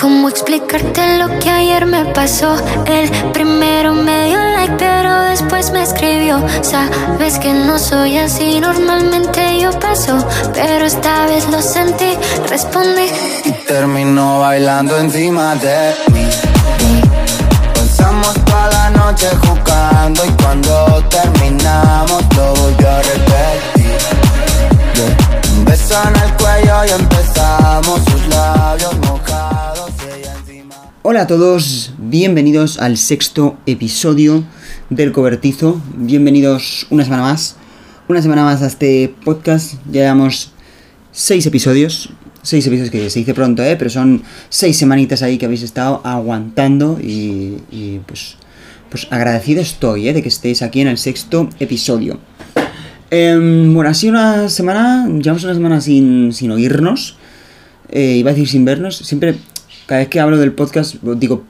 ¿Cómo explicarte lo que ayer me pasó? El primero me dio like, pero después me escribió. Sabes que no soy así, normalmente yo paso, pero esta vez lo sentí, respondí. Y terminó bailando encima de. Jugando y cuando terminamos. Un beso en el cuello y empezamos sus labios mojados. Hola a todos, bienvenidos al sexto episodio del Cobertizo. Bienvenidos una semana más. Una semana más a este podcast. Ya llevamos seis episodios. Seis episodios que se dice pronto, ¿eh? Pero son seis semanitas ahí que habéis estado aguantando y, pues, pues agradecido estoy, ¿eh? De que estéis aquí en el sexto episodio. Em, bueno, sido una semana, llevamos una semana sin, sin oírnos. Eh, iba a decir sin vernos. Siempre, cada vez que hablo del podcast, digo,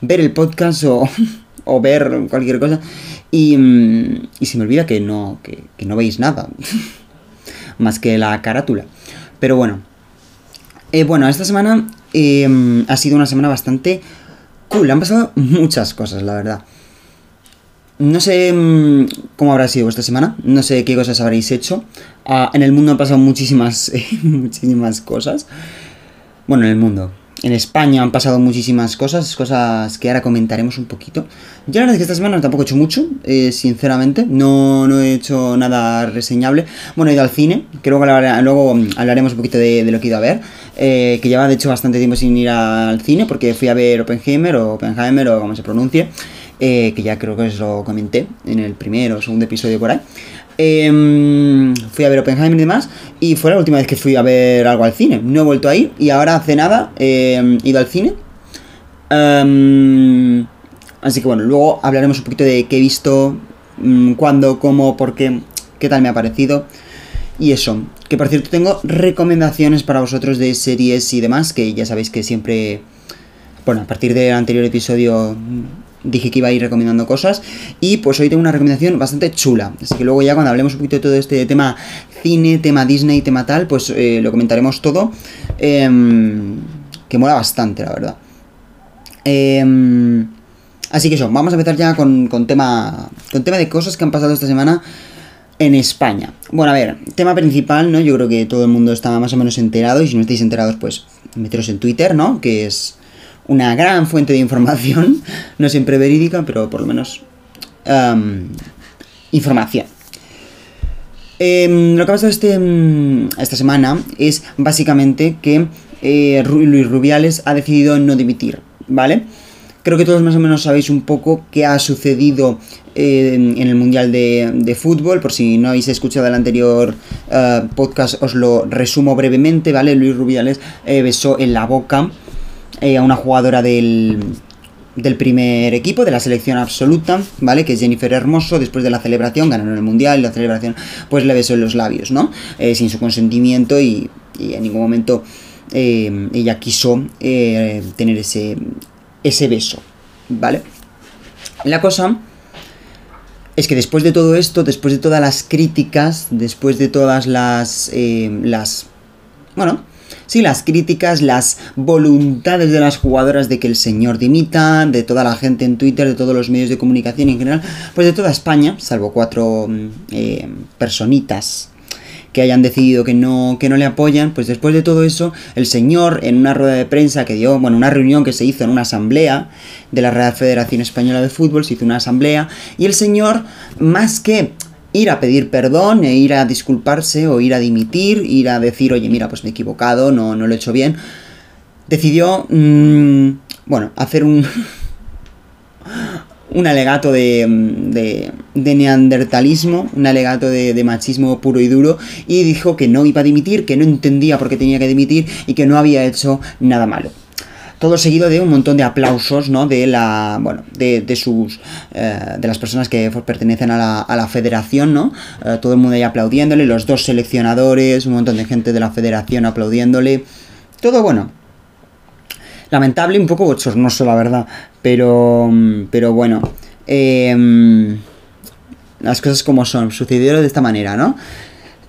ver el podcast o, o ver cualquier cosa. Y, mm, y se me olvida que no, que, que no veis nada. Más que la carátula. Pero bueno. Eh, bueno, esta semana eh, ha sido una semana bastante cool. Han pasado muchas cosas, la verdad. No sé mm, cómo habrá sido vuestra semana, no sé qué cosas habréis hecho. Ah, en el mundo han pasado muchísimas, muchísimas cosas. Bueno, en el mundo. En España han pasado muchísimas cosas, cosas que ahora comentaremos un poquito. Yo la verdad es que esta semana tampoco he hecho mucho, eh, sinceramente. No, no he hecho nada reseñable. Bueno, he ido al cine, que luego, luego hablaremos un poquito de, de lo que he ido a ver. Eh, que lleva de hecho bastante tiempo sin ir al cine, porque fui a ver Oppenheimer o Oppenheimer o como se pronuncie. eh, que ya creo que os lo comenté en el primero o segundo episodio por ahí. Em, fui a ver Oppenheimer y demás, y fue la última vez que fui a ver algo al cine. No he vuelto a ir, y ahora hace nada em, he ido al cine. Em, así que bueno, luego hablaremos un poquito de qué he visto, mm, cuándo, cómo, por qué, qué tal me ha parecido. Y eso, que por cierto tengo recomendaciones para vosotros de series y demás, que ya sabéis que siempre, bueno, a partir del anterior episodio dije que iba a ir recomendando cosas y pues hoy tengo una recomendación bastante chula. Así que luego ya cuando hablemos un poquito de todo este tema cine, tema Disney, tema tal, pues eh, lo comentaremos todo. em, que mola bastante, la verdad. Em, así que eso, vamos a empezar ya con, con tema con tema de cosas que han pasado esta semana en España. Bueno, a ver, tema principal, ¿no? Yo creo que todo el mundo está más o menos enterado y si no estáis enterados, pues meteros en Twitter, ¿no? Que es una gran fuente de información, no siempre verídica, pero por lo menos am, información. Em, lo que ha pasado este, mm, esta semana es básicamente que eh, Luis Rubiales ha decidido no dimitir, ¿vale? Creo que todos más o menos sabéis un poco qué ha sucedido en el Mundial de, de Fútbol. Por si no habéis escuchado el anterior eh, podcast, os lo resumo brevemente, ¿vale? Luis Rubiales eh, besó en la boca eh, a una jugadora del, del primer equipo, de la selección absoluta, ¿vale? Que es Jennifer Hermoso, después de la celebración, ganaron el Mundial, la celebración, pues le besó en los labios, ¿no? Eh, sin su consentimiento y, y en ningún momento eh, ella quiso eh, tener ese, ese beso, ¿vale? La cosa es que después de todo esto, después de todas las críticas, después de todas las... las... Bueno, sí, las críticas, las voluntades de las jugadoras de que el señor dimita, de toda la gente en Twitter, de todos los medios de comunicación en general, pues de toda España, salvo cuatro mm, eh, personitas que hayan decidido que no, que no le apoyan, pues después de todo eso, el señor en una rueda de prensa que dio, bueno, una reunión que se hizo en una asamblea de la Real Federación Española de Fútbol, se hizo una asamblea, y el señor, más que ir a pedir perdón e ir a disculparse o ir a dimitir, ir a decir, oye, mira, pues me he equivocado, no, no lo he hecho bien, decidió, mm, bueno, hacer un... un alegato de, de, de neandertalismo, un alegato de, de machismo puro y duro, y dijo que no iba a dimitir, que no entendía por qué tenía que dimitir y que no había hecho nada malo. Todo seguido de un montón de aplausos, ¿no? De la. Bueno, de, de sus. eh, de las personas que pertenecen a la, a la federación, ¿no? Eh, todo el mundo ahí aplaudiéndole, los dos seleccionadores, un montón de gente de la federación aplaudiéndole. Todo bueno. Lamentable, un poco bochornoso, la verdad. Pero. Pero bueno. Eh, las cosas como son, sucedieron de esta manera, ¿no?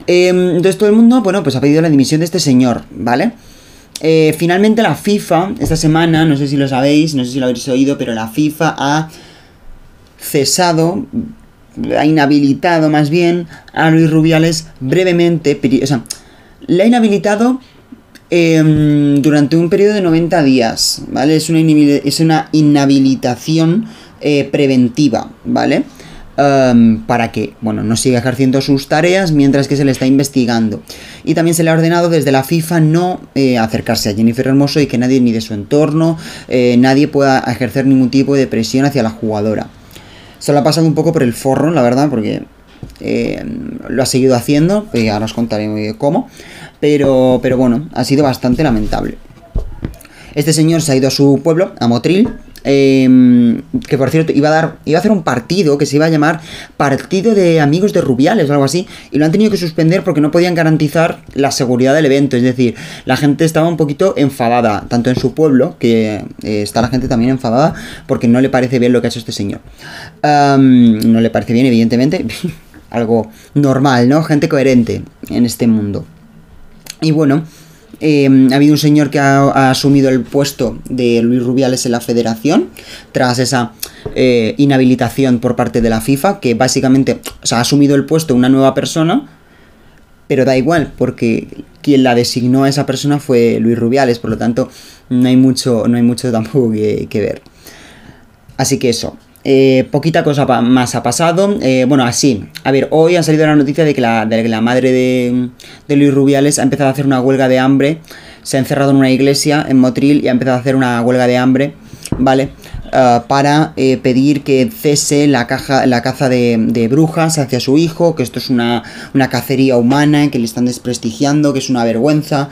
Em, entonces todo el mundo, bueno, pues ha pedido la dimisión de este señor, ¿vale? Eh, finalmente la FIFA, esta semana, no sé si lo sabéis, no sé si lo habéis oído, pero la FIFA ha cesado, ha inhabilitado más bien a Luis Rubiales brevemente, o sea, le ha inhabilitado em, durante un periodo de 90 días, ¿vale? Es una, es una inhabilitación eh, preventiva, ¿vale? Em, para que, bueno, no siga ejerciendo sus tareas mientras que se le está investigando. Y también se le ha ordenado desde la FIFA no eh, acercarse a Jennifer Hermoso y que nadie ni de su entorno, eh, nadie pueda ejercer ningún tipo de presión hacia la jugadora. Se lo ha pasado un poco por el forro, la verdad, porque eh, lo ha seguido haciendo, y ahora os contaré cómo, pero, pero bueno, ha sido bastante lamentable. Este señor se ha ido a su pueblo, a Motril, Em, que por cierto iba a dar iba a hacer un partido que se iba a llamar Partido de Amigos de Rubiales o algo así y lo han tenido que suspender porque no podían garantizar la seguridad del evento. Es decir la gente estaba un poquito enfadada tanto en su pueblo que eh, está la gente también enfadada porque no le parece bien lo que ha hecho este señor. No le parece bien evidentemente algo normal no gente coherente en este mundo. Y bueno Em, ha habido un señor que ha, asumido el puesto de Luis Rubiales en la federación tras esa eh, inhabilitación por parte de la FIFA, que básicamente ha asumido el puesto una nueva persona, pero da igual, porque quien la designó a esa persona fue Luis Rubiales, por lo tanto no hay mucho, no hay mucho tampoco que ver. Así que eso, eh, poquita cosa más ha pasado. Eh, bueno, así. A ver, hoy ha salido la noticia de que la, de la madre de, Luis Rubiales ha empezado a hacer una huelga de hambre. Se ha encerrado en una iglesia en Motril y ha empezado a hacer una huelga de hambre, ¿vale? Eh, para pedir que cese la, caja, la caza de, brujas hacia su hijo, que esto es una, una cacería humana, que le están desprestigiando, que es una vergüenza.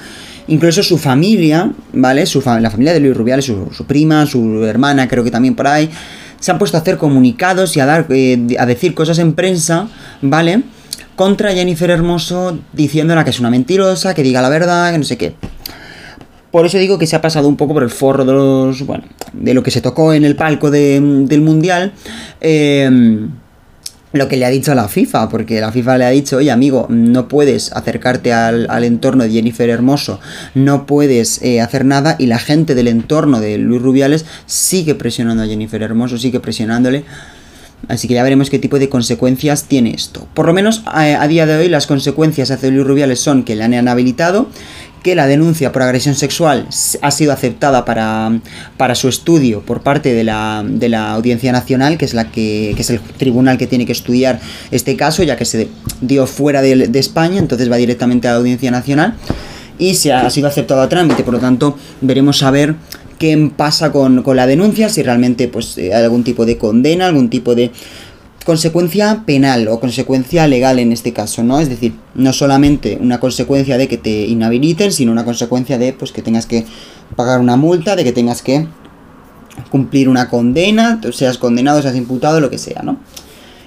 Incluso su familia, ¿vale? Su la familia de Luis Rubiales, su, su prima, su hermana, creo que también por ahí se han puesto a hacer comunicados y a, dar, eh, a decir cosas en prensa, ¿vale? Contra Jennifer Hermoso diciéndola que es una mentirosa, que diga la verdad, que no sé qué. Por eso digo que se ha pasado un poco por el forro de los. Bueno, de lo que se tocó en el palco del Mundial. Eh, lo que le ha dicho la FIFA, porque la FIFA le ha dicho, oye amigo, no puedes acercarte al, entorno de Jennifer Hermoso, no puedes eh, hacer nada y la gente del entorno de Luis Rubiales sigue presionando a Jennifer Hermoso, sigue presionándole. Así que ya veremos qué tipo de consecuencias tiene esto. Por lo menos a, a día de hoy las consecuencias hacia Luis Rubiales son que le han habilitado que la denuncia por agresión sexual ha sido aceptada para, para su estudio por parte de la, de la, Audiencia Nacional, que es, la que, que, es el tribunal que tiene que estudiar este caso, ya que se dio fuera de, de España, entonces va directamente a la Audiencia Nacional y se ha, sido aceptado a trámite, por lo tanto veremos a ver qué pasa con, con la denuncia, si realmente pues, hay algún tipo de condena, algún tipo de consecuencia penal o consecuencia legal en este caso, ¿no? Es decir, no solamente una consecuencia de que te inhabiliten, sino una consecuencia de pues que tengas que pagar una multa, de que tengas que cumplir una condena, seas condenado, seas imputado, lo que sea, ¿no?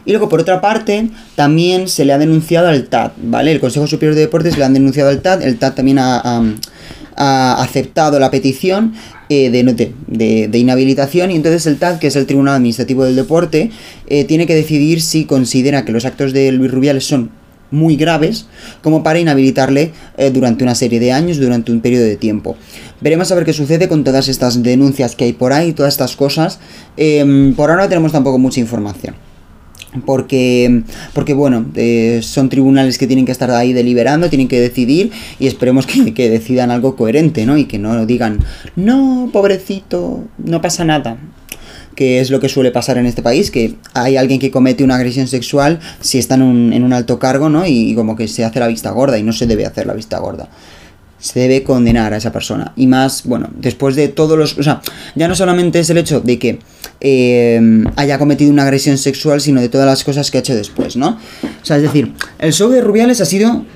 Y luego, por otra parte, también se le ha denunciado al TAT, ¿vale? El Consejo Superior de Deportes le han denunciado al TAT, el TAT también ha, ha aceptado la petición eh, de, de, inhabilitación y entonces el TAD, que es el Tribunal Administrativo del Deporte, eh, tiene que decidir si considera que los actos de Luis Rubiales son muy graves como para inhabilitarle eh, durante una serie de años, durante un periodo de tiempo. Veremos a ver qué sucede con todas estas denuncias que hay por ahí, todas estas cosas. Em, por ahora no tenemos tampoco mucha información porque, porque bueno, eh, son tribunales que tienen que estar ahí deliberando, tienen que decidir y esperemos que, que, decidan algo coherente, ¿no? Y que no digan, no, pobrecito, no pasa nada. Que es lo que suele pasar en este país, que hay alguien que comete una agresión sexual si está en un, en un alto cargo, ¿no? Y como que se hace la vista gorda y no se debe hacer la vista gorda se debe condenar a esa persona. Y más, bueno, después de todos los... O sea, ya no solamente es el hecho de que eh, haya cometido una agresión sexual, sino de todas las cosas que ha hecho después, ¿no? O sea, es decir, el show de Rubiales ha sido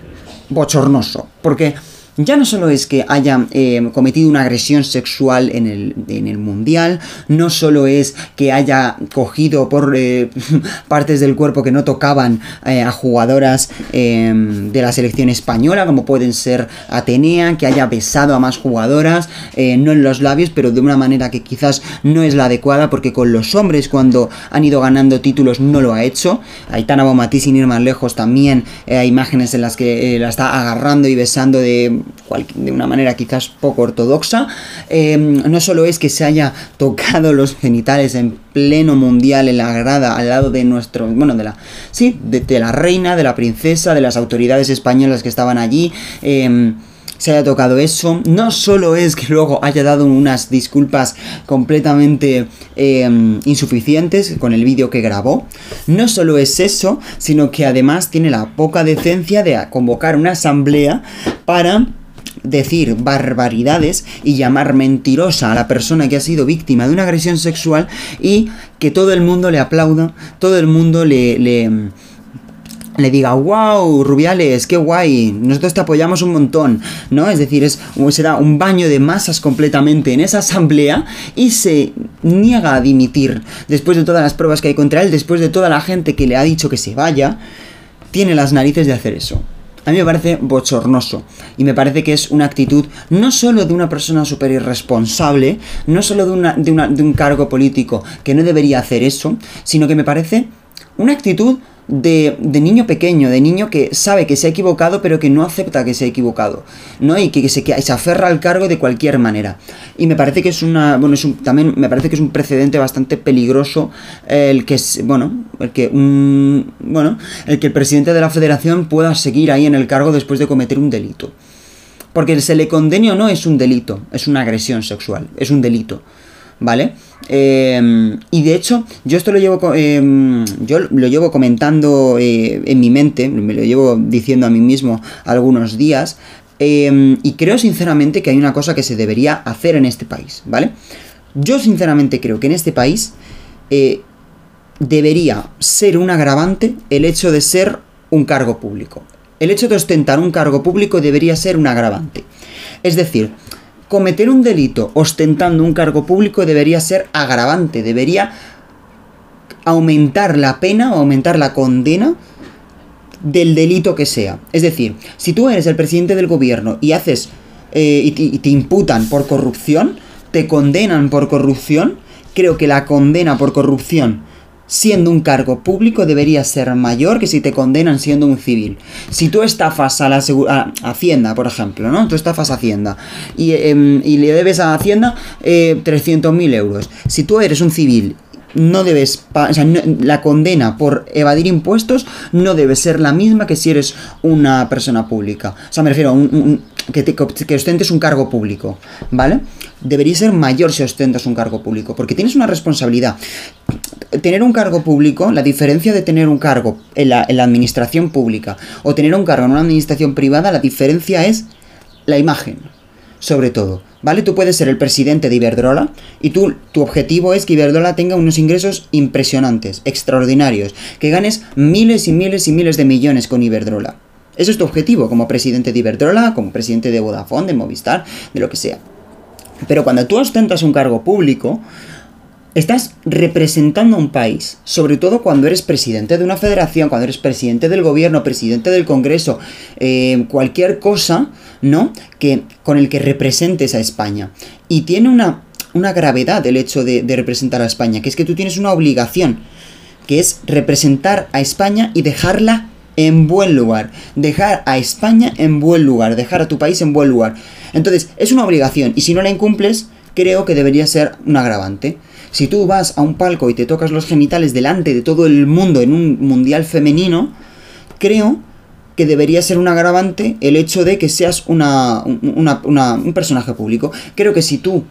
bochornoso, porque ya no solo es que haya eh, cometido una agresión sexual en el, en el mundial, no solo es que haya cogido por eh, partes del cuerpo que no tocaban eh, a jugadoras de la selección española, como pueden ser Atenea, que haya besado a más jugadoras, no en los labios, pero de una manera que quizás no es la adecuada, porque con los hombres cuando han ido ganando títulos no lo ha hecho. Aitana Bomatí, sin ir más lejos, también hay imágenes en las que la está agarrando y besando de de una manera quizás poco ortodoxa. Em, no solo es que se haya tocado los genitales en pleno mundial en la grada al lado de nuestro, bueno, de la, sí, de, la reina, de la princesa, de las autoridades españolas que estaban allí. Em, se haya tocado eso. No solo es que luego haya dado unas disculpas completamente em, insuficientes con el vídeo que grabó. No solo es eso, sino que además tiene la poca decencia de convocar una asamblea para decir barbaridades y llamar mentirosa a la persona que ha sido víctima de una agresión sexual y que todo el mundo le aplauda, todo el mundo le, le le diga, wow, Rubiales, qué guay, nosotros te apoyamos un montón, ¿no? Es decir, es, será un baño de masas completamente en esa asamblea y se niega a dimitir después de todas las pruebas que hay contra él, después de toda la gente que le ha dicho que se vaya, tiene las narices de hacer eso. A mí me parece bochornoso y me parece que es una actitud no solo de una persona súper irresponsable, no solo de, una, de, un cargo político que no debería hacer eso, sino que me parece una actitud de, niño pequeño, de niño que sabe que se ha equivocado pero que no acepta que se ha equivocado, ¿no? Y que, se, se aferra al cargo de cualquier manera. Y me parece que es una, bueno, es también me parece que es un precedente bastante peligroso el que, bueno, el que, un, bueno, el que el presidente de la federación pueda seguir ahí en el cargo después de cometer un delito. Porque se le condene o no es un delito, es una agresión sexual, es un delito. ¿Vale? Em, y de hecho, yo esto lo llevo, em, yo lo llevo comentando eh, en mi mente, me lo llevo diciendo a mí mismo algunos días, em, y creo sinceramente que hay una cosa que se debería hacer en este país, ¿vale? Yo sinceramente creo que en este país eh, debería ser un agravante el hecho de ser un cargo público. El hecho de ostentar un cargo público debería ser un agravante. Es decir, cometer un delito ostentando un cargo público debería ser agravante, debería aumentar la pena o aumentar la condena del delito que sea. Es decir, si tú eres el presidente del gobierno y haces eh, y te imputan por corrupción, te condenan por corrupción, creo que la condena por corrupción siendo un cargo público debería ser mayor que si te condenan siendo un civil. Si tú estafas a la Hacienda, por ejemplo, ¿no? Tú estafas a Hacienda y, em, le debes a Hacienda eh, 300.000 euros. Si tú eres un civil no debes, o sea, la condena por evadir impuestos no debe ser la misma que si eres una persona pública. O sea, me refiero a un, que, que ostentes un cargo público, ¿vale? Debería ser mayor si ostentas un cargo público, porque tienes una responsabilidad. Tener un cargo público, la diferencia de tener un cargo en la, en la administración pública o tener un cargo en una administración privada, la diferencia es la imagen, sobre todo. ¿Vale? Tú puedes ser el presidente de Iberdrola y tú, tu objetivo es que Iberdrola tenga unos ingresos impresionantes, extraordinarios, que ganes miles y miles y miles de millones con Iberdrola. Eso es tu objetivo como presidente de Iberdrola, como presidente de Vodafone, de Movistar, de lo que sea. Pero cuando tú ostentas un cargo público, estás representando a un país, sobre todo cuando eres presidente de una federación, cuando eres presidente del gobierno, presidente del Congreso, eh, cualquier cosa, ¿no? Que, con el que representes a España. Y tiene una, una gravedad el hecho de, de representar a España, que es que tú tienes una obligación, que es representar a España y dejarla en buen lugar. Dejar a España en buen lugar. Dejar a tu país en buen lugar. Entonces, es una obligación. Y si no la incumples, creo que debería ser un agravante. Si tú vas a un palco y te tocas los genitales delante de todo el mundo en un mundial femenino, creo que debería ser un agravante el hecho de que seas una, un personaje público. Creo que si tú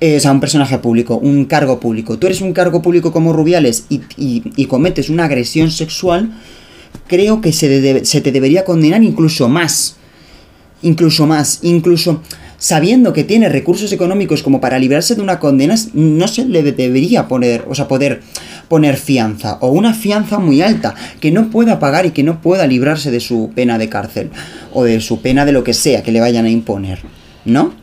es a un personaje público, un cargo público, tú eres un cargo público como Rubiales y, y cometes una agresión sexual, creo que se, te debería condenar incluso más. Incluso más. Incluso sabiendo que tiene recursos económicos como para librarse de una condena, no se le debería poner, o sea, poder poner fianza o una fianza muy alta que no pueda pagar y que no pueda librarse de su pena de cárcel o de su pena de lo que sea que le vayan a imponer, ¿no?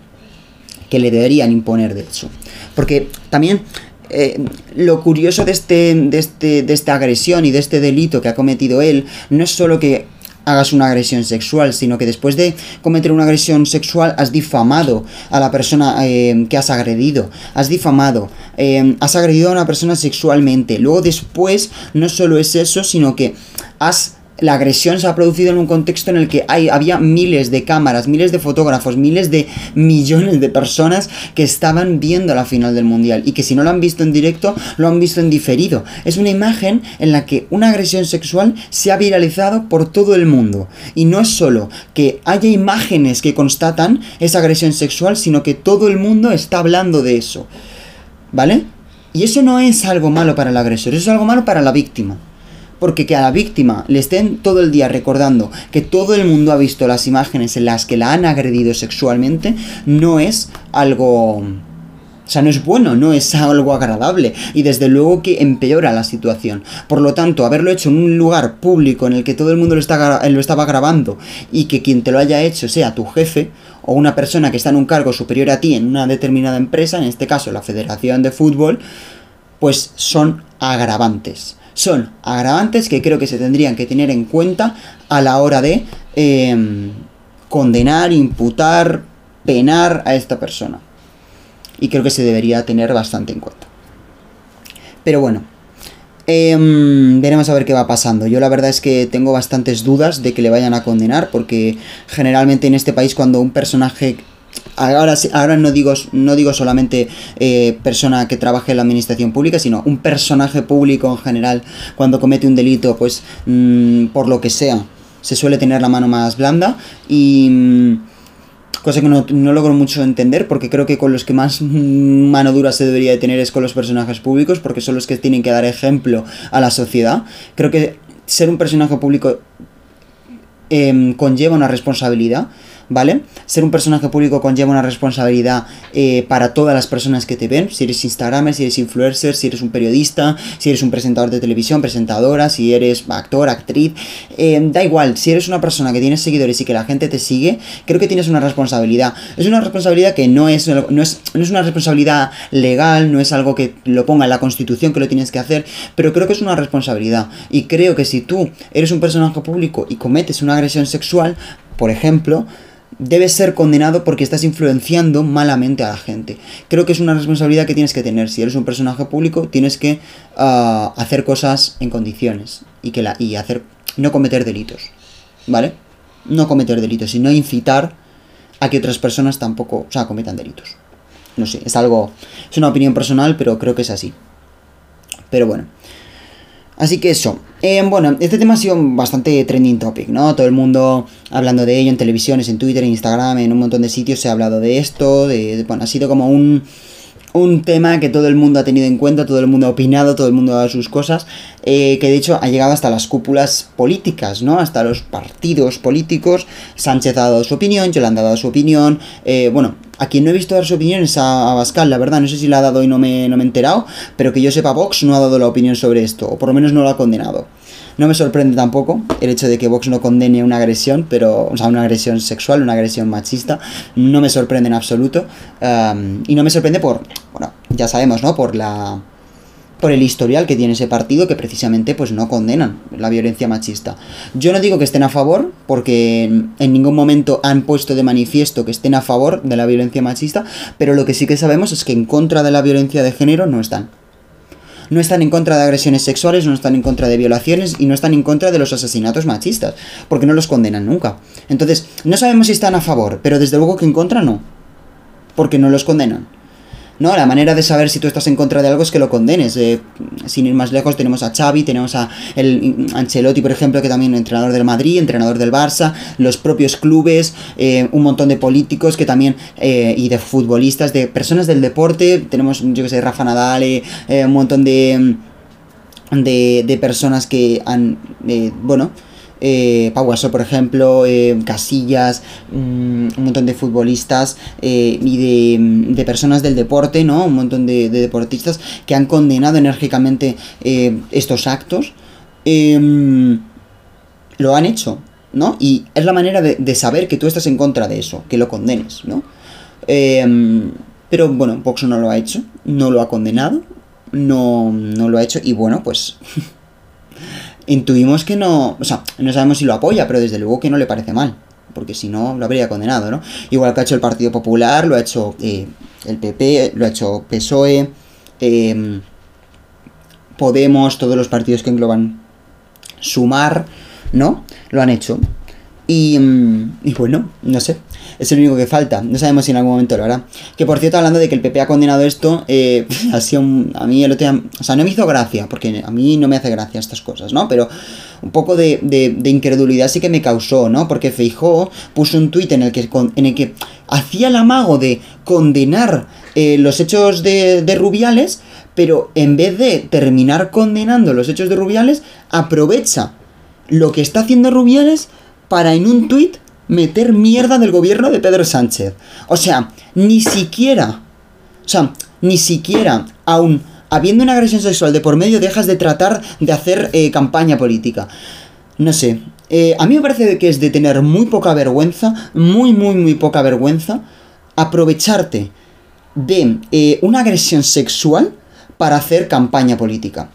Que le deberían imponer de eso. Porque también eh, lo curioso de, este, de, este, de esta agresión y de este delito que ha cometido él no es solo que hagas una agresión sexual, sino que después de cometer una agresión sexual has difamado a la persona eh, que has agredido, has difamado, eh, has agredido a una persona sexualmente. Luego después no solo es eso, sino que has la agresión se ha producido en un contexto en el que hay, había miles de cámaras, miles de fotógrafos, miles de millones de personas que estaban viendo la final del mundial y que si no lo han visto en directo, lo han visto en diferido. Es una imagen en la que una agresión sexual se ha viralizado por todo el mundo. Y no es solo que haya imágenes que constatan esa agresión sexual, sino que todo el mundo está hablando de eso. ¿Vale? Y eso no es algo malo para el agresor, eso es algo malo para la víctima. Porque que a la víctima le estén todo el día recordando que todo el mundo ha visto las imágenes en las que la han agredido sexualmente, no es algo... O sea, no es bueno, no es algo agradable y desde luego que empeora la situación. Por lo tanto, haberlo hecho en un lugar público en el que todo el mundo lo, está, lo estaba grabando y que quien te lo haya hecho sea tu jefe o una persona que está en un cargo superior a ti en una determinada empresa, en este caso la Federación de Fútbol, pues son agravantes son agravantes que creo que se tendrían que tener en cuenta a la hora de em, condenar, imputar, penar a esta persona. Y creo que se debería tener bastante en cuenta. Pero bueno, em, veremos a ver qué va pasando. Yo la verdad es que tengo bastantes dudas de que le vayan a condenar, porque generalmente en este país cuando un personaje ahora, ahora no, digo, no digo solamente eh, persona que trabaje en la administración pública, sino un personaje público en general, cuando comete un delito, pues mm, por lo que sea, se suele tener la mano más blanda y... Mm, cosa que no, no, logro mucho entender porque creo que con los que más mano dura se debería de tener es con los personajes públicos porque son los que tienen que dar ejemplo a la sociedad. Creo que ser un personaje público em, conlleva una responsabilidad ¿vale? Ser un personaje público conlleva una responsabilidad eh, para todas las personas que te ven, si eres Instagramer, si eres influencer, si eres un periodista, si eres un presentador de televisión, presentadora, si eres actor, actriz, eh, da igual, si eres una persona que tienes seguidores y que la gente te sigue, creo que tienes una responsabilidad. Es una responsabilidad que no es, no es, no es una responsabilidad legal, no es algo que lo ponga en la constitución que lo tienes que hacer, pero creo que es una responsabilidad. Y creo que si tú eres un personaje público y cometes una agresión sexual, por ejemplo, debes ser condenado porque estás influenciando malamente a la gente. Creo que es una responsabilidad que tienes que tener. Si eres un personaje público, tienes que ah, hacer cosas en condiciones y, que la, y hacer, no cometer delitos. ¿Vale? No cometer delitos, sino incitar a que otras personas tampoco, o sea, cometan delitos. No sé, es algo, es una opinión personal, pero creo que es así. Pero bueno. Así que eso. Eh, bueno, este tema ha sido bastante trending topic, ¿no? Todo el mundo hablando de ello en televisiones, en Twitter, en Instagram, en un montón de sitios se ha hablado de esto. De, bueno, ha sido como un, un tema que todo el mundo ha tenido en cuenta, todo el mundo ha opinado, todo el mundo ha dado sus cosas, eh, que de hecho ha llegado hasta las cúpulas políticas, ¿no? Hasta los partidos políticos. Sánchez ha dado su opinión, Yolanda ha dado su opinión. Eh, bueno, a quien no he visto dar su opinión es a, Bascal, la verdad, no sé si la ha dado y no me, no me he enterado, pero que yo sepa, Vox no ha dado la opinión sobre esto, o por lo menos no lo ha condenado. No me sorprende tampoco el hecho de que Vox no condene una agresión, pero, o sea, una agresión sexual, una agresión machista, no me sorprende en absoluto. y no me sorprende por, bueno, ya sabemos, ¿no? Por la por el historial que tiene ese partido que precisamente pues no condenan la violencia machista. Yo no digo que estén a favor porque en ningún momento han puesto de manifiesto que estén a favor de la violencia machista, pero lo que sí que sabemos es que en contra de la violencia de género no están. No están en contra de agresiones sexuales, no están en contra de violaciones y no están en contra de los asesinatos machistas, porque no los condenan nunca. Entonces, no sabemos si están a favor, pero desde luego que en contra no, porque no los condenan. ¿No? La manera de saber si tú estás en contra de algo es que lo condenes. Eh, sin ir más lejos, tenemos a Xavi, tenemos a el Ancelotti, por ejemplo, que también es entrenador del Madrid, entrenador del Barça, los propios clubes, eh, un montón de políticos que también, eh, y de futbolistas, de personas del deporte, tenemos, yo que sé, Rafa Nadal, un montón de, de, de personas que han, bueno, eh, Pau Gasol, por ejemplo, eh, Casillas, mm, un montón de futbolistas eh, y de, de, personas del deporte, ¿no? Un montón de, de deportistas que han condenado enérgicamente eh, estos actos. Em, lo han hecho, ¿no? Y es la manera de, de, saber que tú estás en contra de eso, que lo condenes, ¿no? Em, pero bueno, Vox no lo ha hecho, no lo ha condenado, no, no lo ha hecho y bueno, pues intuimos que no, o sea, no sabemos si lo apoya, pero desde luego que no le parece mal, porque si no lo habría condenado, ¿no? Igual que ha hecho el Partido Popular, lo ha hecho eh, el PP, lo ha hecho PSOE, eh, Podemos, todos los partidos que engloban Sumar, ¿no? Lo han hecho. Y, y, bueno, no sé, es el único que falta. No sabemos si en algún momento lo hará. Que por cierto, hablando de que el PP ha condenado esto, eh, ha sido un, a mí el otro día, o sea, no me hizo gracia, porque a mí no me hace gracia estas cosas, ¿no? Pero un poco de, de, de incredulidad sí que me causó, ¿no? Porque Feijó puso un tuit en el que, en el que hacía el amago de condenar eh, los hechos de, de Rubiales, pero en vez de terminar condenando los hechos de Rubiales, aprovecha lo que está haciendo Rubiales para en un tuit meter mierda del gobierno de Pedro Sánchez. O sea, ni siquiera, o sea, ni siquiera, aún habiendo una agresión sexual de por medio, dejas de tratar de hacer eh, campaña política. No sé, eh, a mí me parece que es de tener muy poca vergüenza, muy, muy, muy poca vergüenza, aprovecharte de eh, una agresión sexual para hacer campaña política.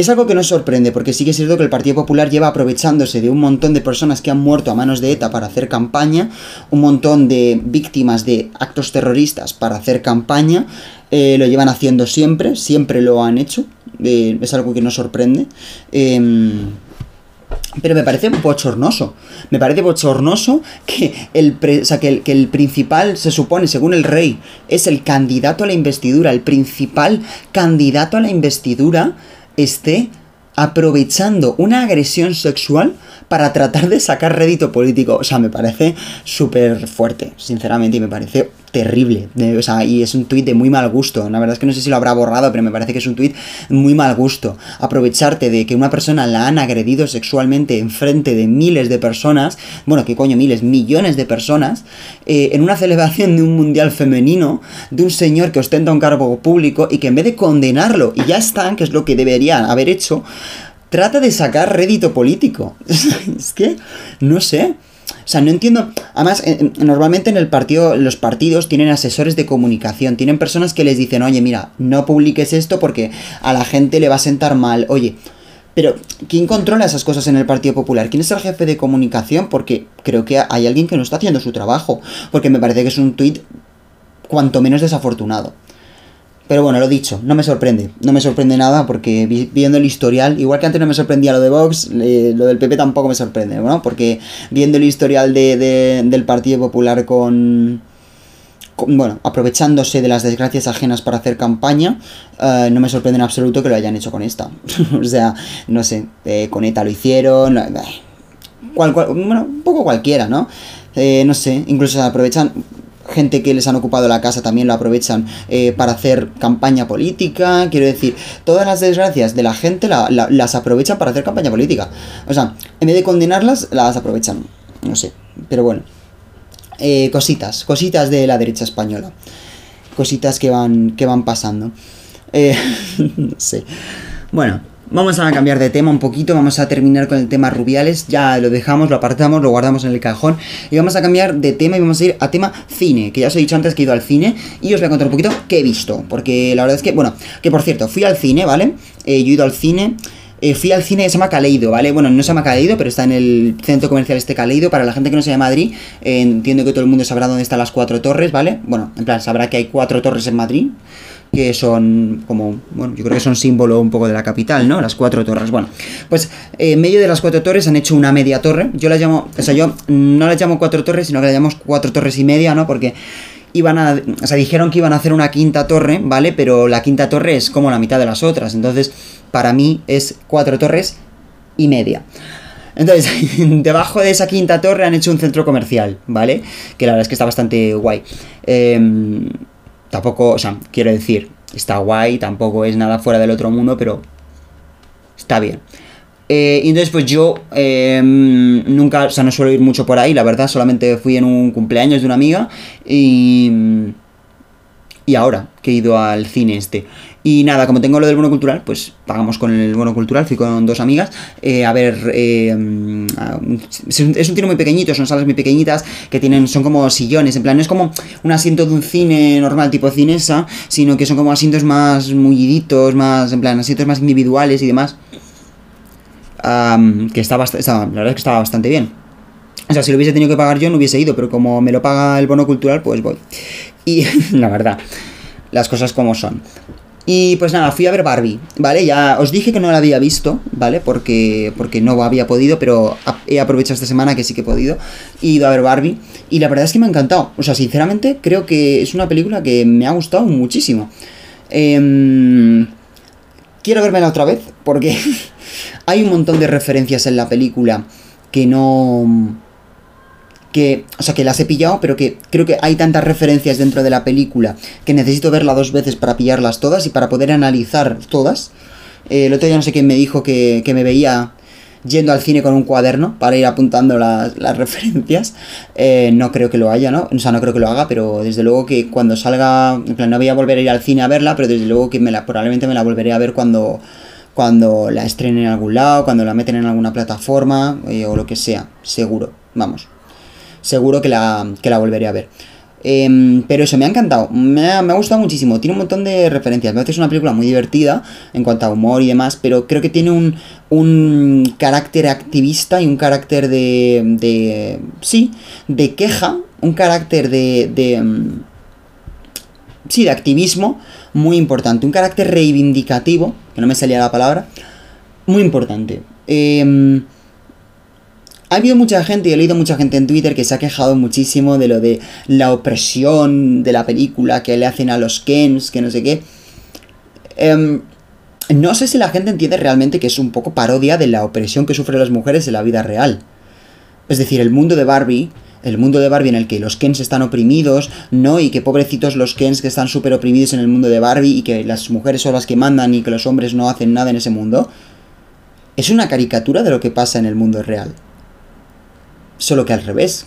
Es algo que nos sorprende, porque sí que es cierto que el Partido Popular lleva aprovechándose de un montón de personas que han muerto a manos de ETA para hacer campaña, un montón de víctimas de actos terroristas para hacer campaña, eh, lo llevan haciendo siempre, siempre lo han hecho, eh, es algo que nos sorprende. Eh, pero me parece bochornoso. Me parece bochornoso que el, que, el, que el principal, se supone, según el rey, es el candidato a la investidura. El principal candidato a la investidura esté aprovechando una agresión sexual para tratar de sacar rédito político. O sea, me parece súper fuerte, sinceramente, y me parece terrible. O sea, y es un tuit de muy mal gusto. La verdad es que no sé si lo habrá borrado, pero me parece que es un tuit muy mal gusto. Aprovecharte de que una persona la han agredido sexualmente en frente de miles de personas, bueno, que coño, miles, millones de personas, eh, en una celebración de un mundial femenino, de un señor que ostenta un cargo público y que en vez de condenarlo y ya está, que es lo que deberían haber hecho, trata de sacar rédito político. es que, no sé. Sea, no entiendo. Además, eh, normalmente en el partido, los partidos tienen asesores de comunicación, tienen personas que les dicen, oye, mira, no publiques esto porque a la gente le va a sentar mal. Oye, pero ¿quién controla esas cosas en el Partido Popular? ¿Quién es el jefe de comunicación? Porque creo que hay alguien que no está haciendo su trabajo. Porque me parece que es un tuit cuanto menos desafortunado. Pero bueno, lo dicho, no me sorprende, no me sorprende nada porque vi, viendo el historial, igual que antes no me sorprendía lo de Vox, eh, lo del PP tampoco me sorprende, ¿no? Porque viendo el historial de, de, del Partido Popular con, bueno, aprovechándose de las desgracias ajenas para hacer campaña, uh, no me sorprende en absoluto que lo hayan hecho con esta. o sea, no sé, eh, con ETA lo hicieron, eh, bueno, un poco cualquiera, ¿no? Eh, no sé, incluso aprovechan gente que les han ocupado la casa también lo aprovechan eh, para hacer campaña política. Quiero decir, todas las desgracias de la gente la, la, las aprovechan para hacer campaña política. O sea, en vez de condenarlas, las aprovechan. No sé, pero bueno. Eh, cositas, cositas de la derecha española. Cositas que van, que van pasando. Eh. Bueno, Vamos a cambiar de tema un poquito, vamos a terminar con el tema Rubiales, ya lo dejamos, lo apartamos, lo guardamos en el cajón y vamos a cambiar de tema y vamos a ir a tema cine, que ya os he dicho antes que he ido al cine y os voy a contar un poquito qué he visto, porque la verdad es que, bueno, que por cierto, fui al cine, ¿vale? Eh, yo he ido al cine... Eh, fui al cine se llama Caleido, ¿vale? Bueno, no se llama Caleido, pero está en el centro comercial este Caleido. Para la gente que no sea de Madrid, eh, entiendo que todo el mundo sabrá dónde están las cuatro torres, ¿vale? Bueno, en plan, sabrá que hay cuatro torres en Madrid que son como, bueno, yo creo que son símbolo un poco de la capital, ¿no? Las cuatro torres. Bueno, pues eh, en medio de las cuatro torres han hecho una media torre. Yo la llamo, o sea, yo no la llamo cuatro torres, sino que la llamo cuatro torres y media, ¿no? Porque iban a, o sea, dijeron que iban a hacer una quinta torre, ¿vale? Pero la quinta torre es como la mitad de las otras. Entonces, para mí es cuatro torres y media. Entonces, debajo de esa quinta torre han hecho un centro comercial, ¿vale? Que la verdad es que está bastante guay. Eh, tampoco, o sea, quiero decir, está guay, tampoco es nada fuera del otro mundo, pero está bien. Eh, y entonces pues yo eh, nunca, o sea, no suelo ir mucho por ahí, la verdad, solamente fui en un cumpleaños de una amiga y... Y ahora que he ido al cine este. Y nada, como tengo lo del bono cultural, pues pagamos con el bono cultural, fui con dos amigas eh, a ver... eh, un- es un cine muy pequeñito, son salas muy pequeñitas que tienen, son como sillones, en plan, no es como un asiento de un cine normal tipo cinesa, sino que son como asientos más mulliditos, más, en plan, asientos más individuales y demás. Que está bastante, la verdad es que estaba bastante bien. O sea, si lo hubiese tenido que pagar yo no hubiese ido, pero como me lo paga el bono cultural, pues voy. Y la verdad, las cosas como son. Y pues nada, fui a ver Barbie, ¿vale? Ya os dije que no la había visto, ¿vale? Porque, porque no había podido, pero he aprovechado esta semana que sí que he podido. He ido a ver Barbie y la verdad es que me ha encantado. O sea, sinceramente creo que es una película que me ha gustado muchísimo. Em, quiero vermela otra vez porque hay un montón de referencias en la película que no que o sea que las he pillado pero que creo que hay tantas referencias dentro de la película que necesito verla dos veces para pillarlas todas y para poder analizar todas Eh, el otro día no sé quién me dijo que, que me veía yendo al cine con un cuaderno para ir apuntando las, las referencias. Eh, no creo que lo haya, ¿no? O sea, no creo que lo haga, pero desde luego que cuando salga, en plan, no voy a volver a ir al cine a verla, pero desde luego que me probablemente me la volveré a ver cuando, cuando la estrenen en algún lado, cuando la meten en alguna plataforma eh, o lo que sea, seguro, vamos. Seguro que la, que la volveré a ver. Em, pero eso, me ha encantado, me ha, me ha gustado muchísimo, tiene un montón de referencias, me parece es una película muy divertida en cuanto a humor y demás, pero creo que tiene un, un carácter activista y un carácter de, de... sí, de queja, un carácter de... de mm, sí, de activismo muy importante, un carácter reivindicativo, que no me salía la palabra, muy importante. Em, ha habido mucha gente, y he leído mucha gente en Twitter que se ha quejado muchísimo de lo de la opresión de la película que le hacen a los Kens, que no sé qué. Em, no sé si la gente entiende realmente que es un poco parodia de la opresión que sufren las mujeres en la vida real. Es decir, el mundo de Barbie, el mundo de Barbie en el que los Kens están oprimidos, ¿no? Y que pobrecitos los Kens que están súper oprimidos en el mundo de Barbie y que las mujeres son las que mandan y que los hombres no hacen nada en ese mundo. Es una caricatura de lo que pasa en el mundo real solo que al revés.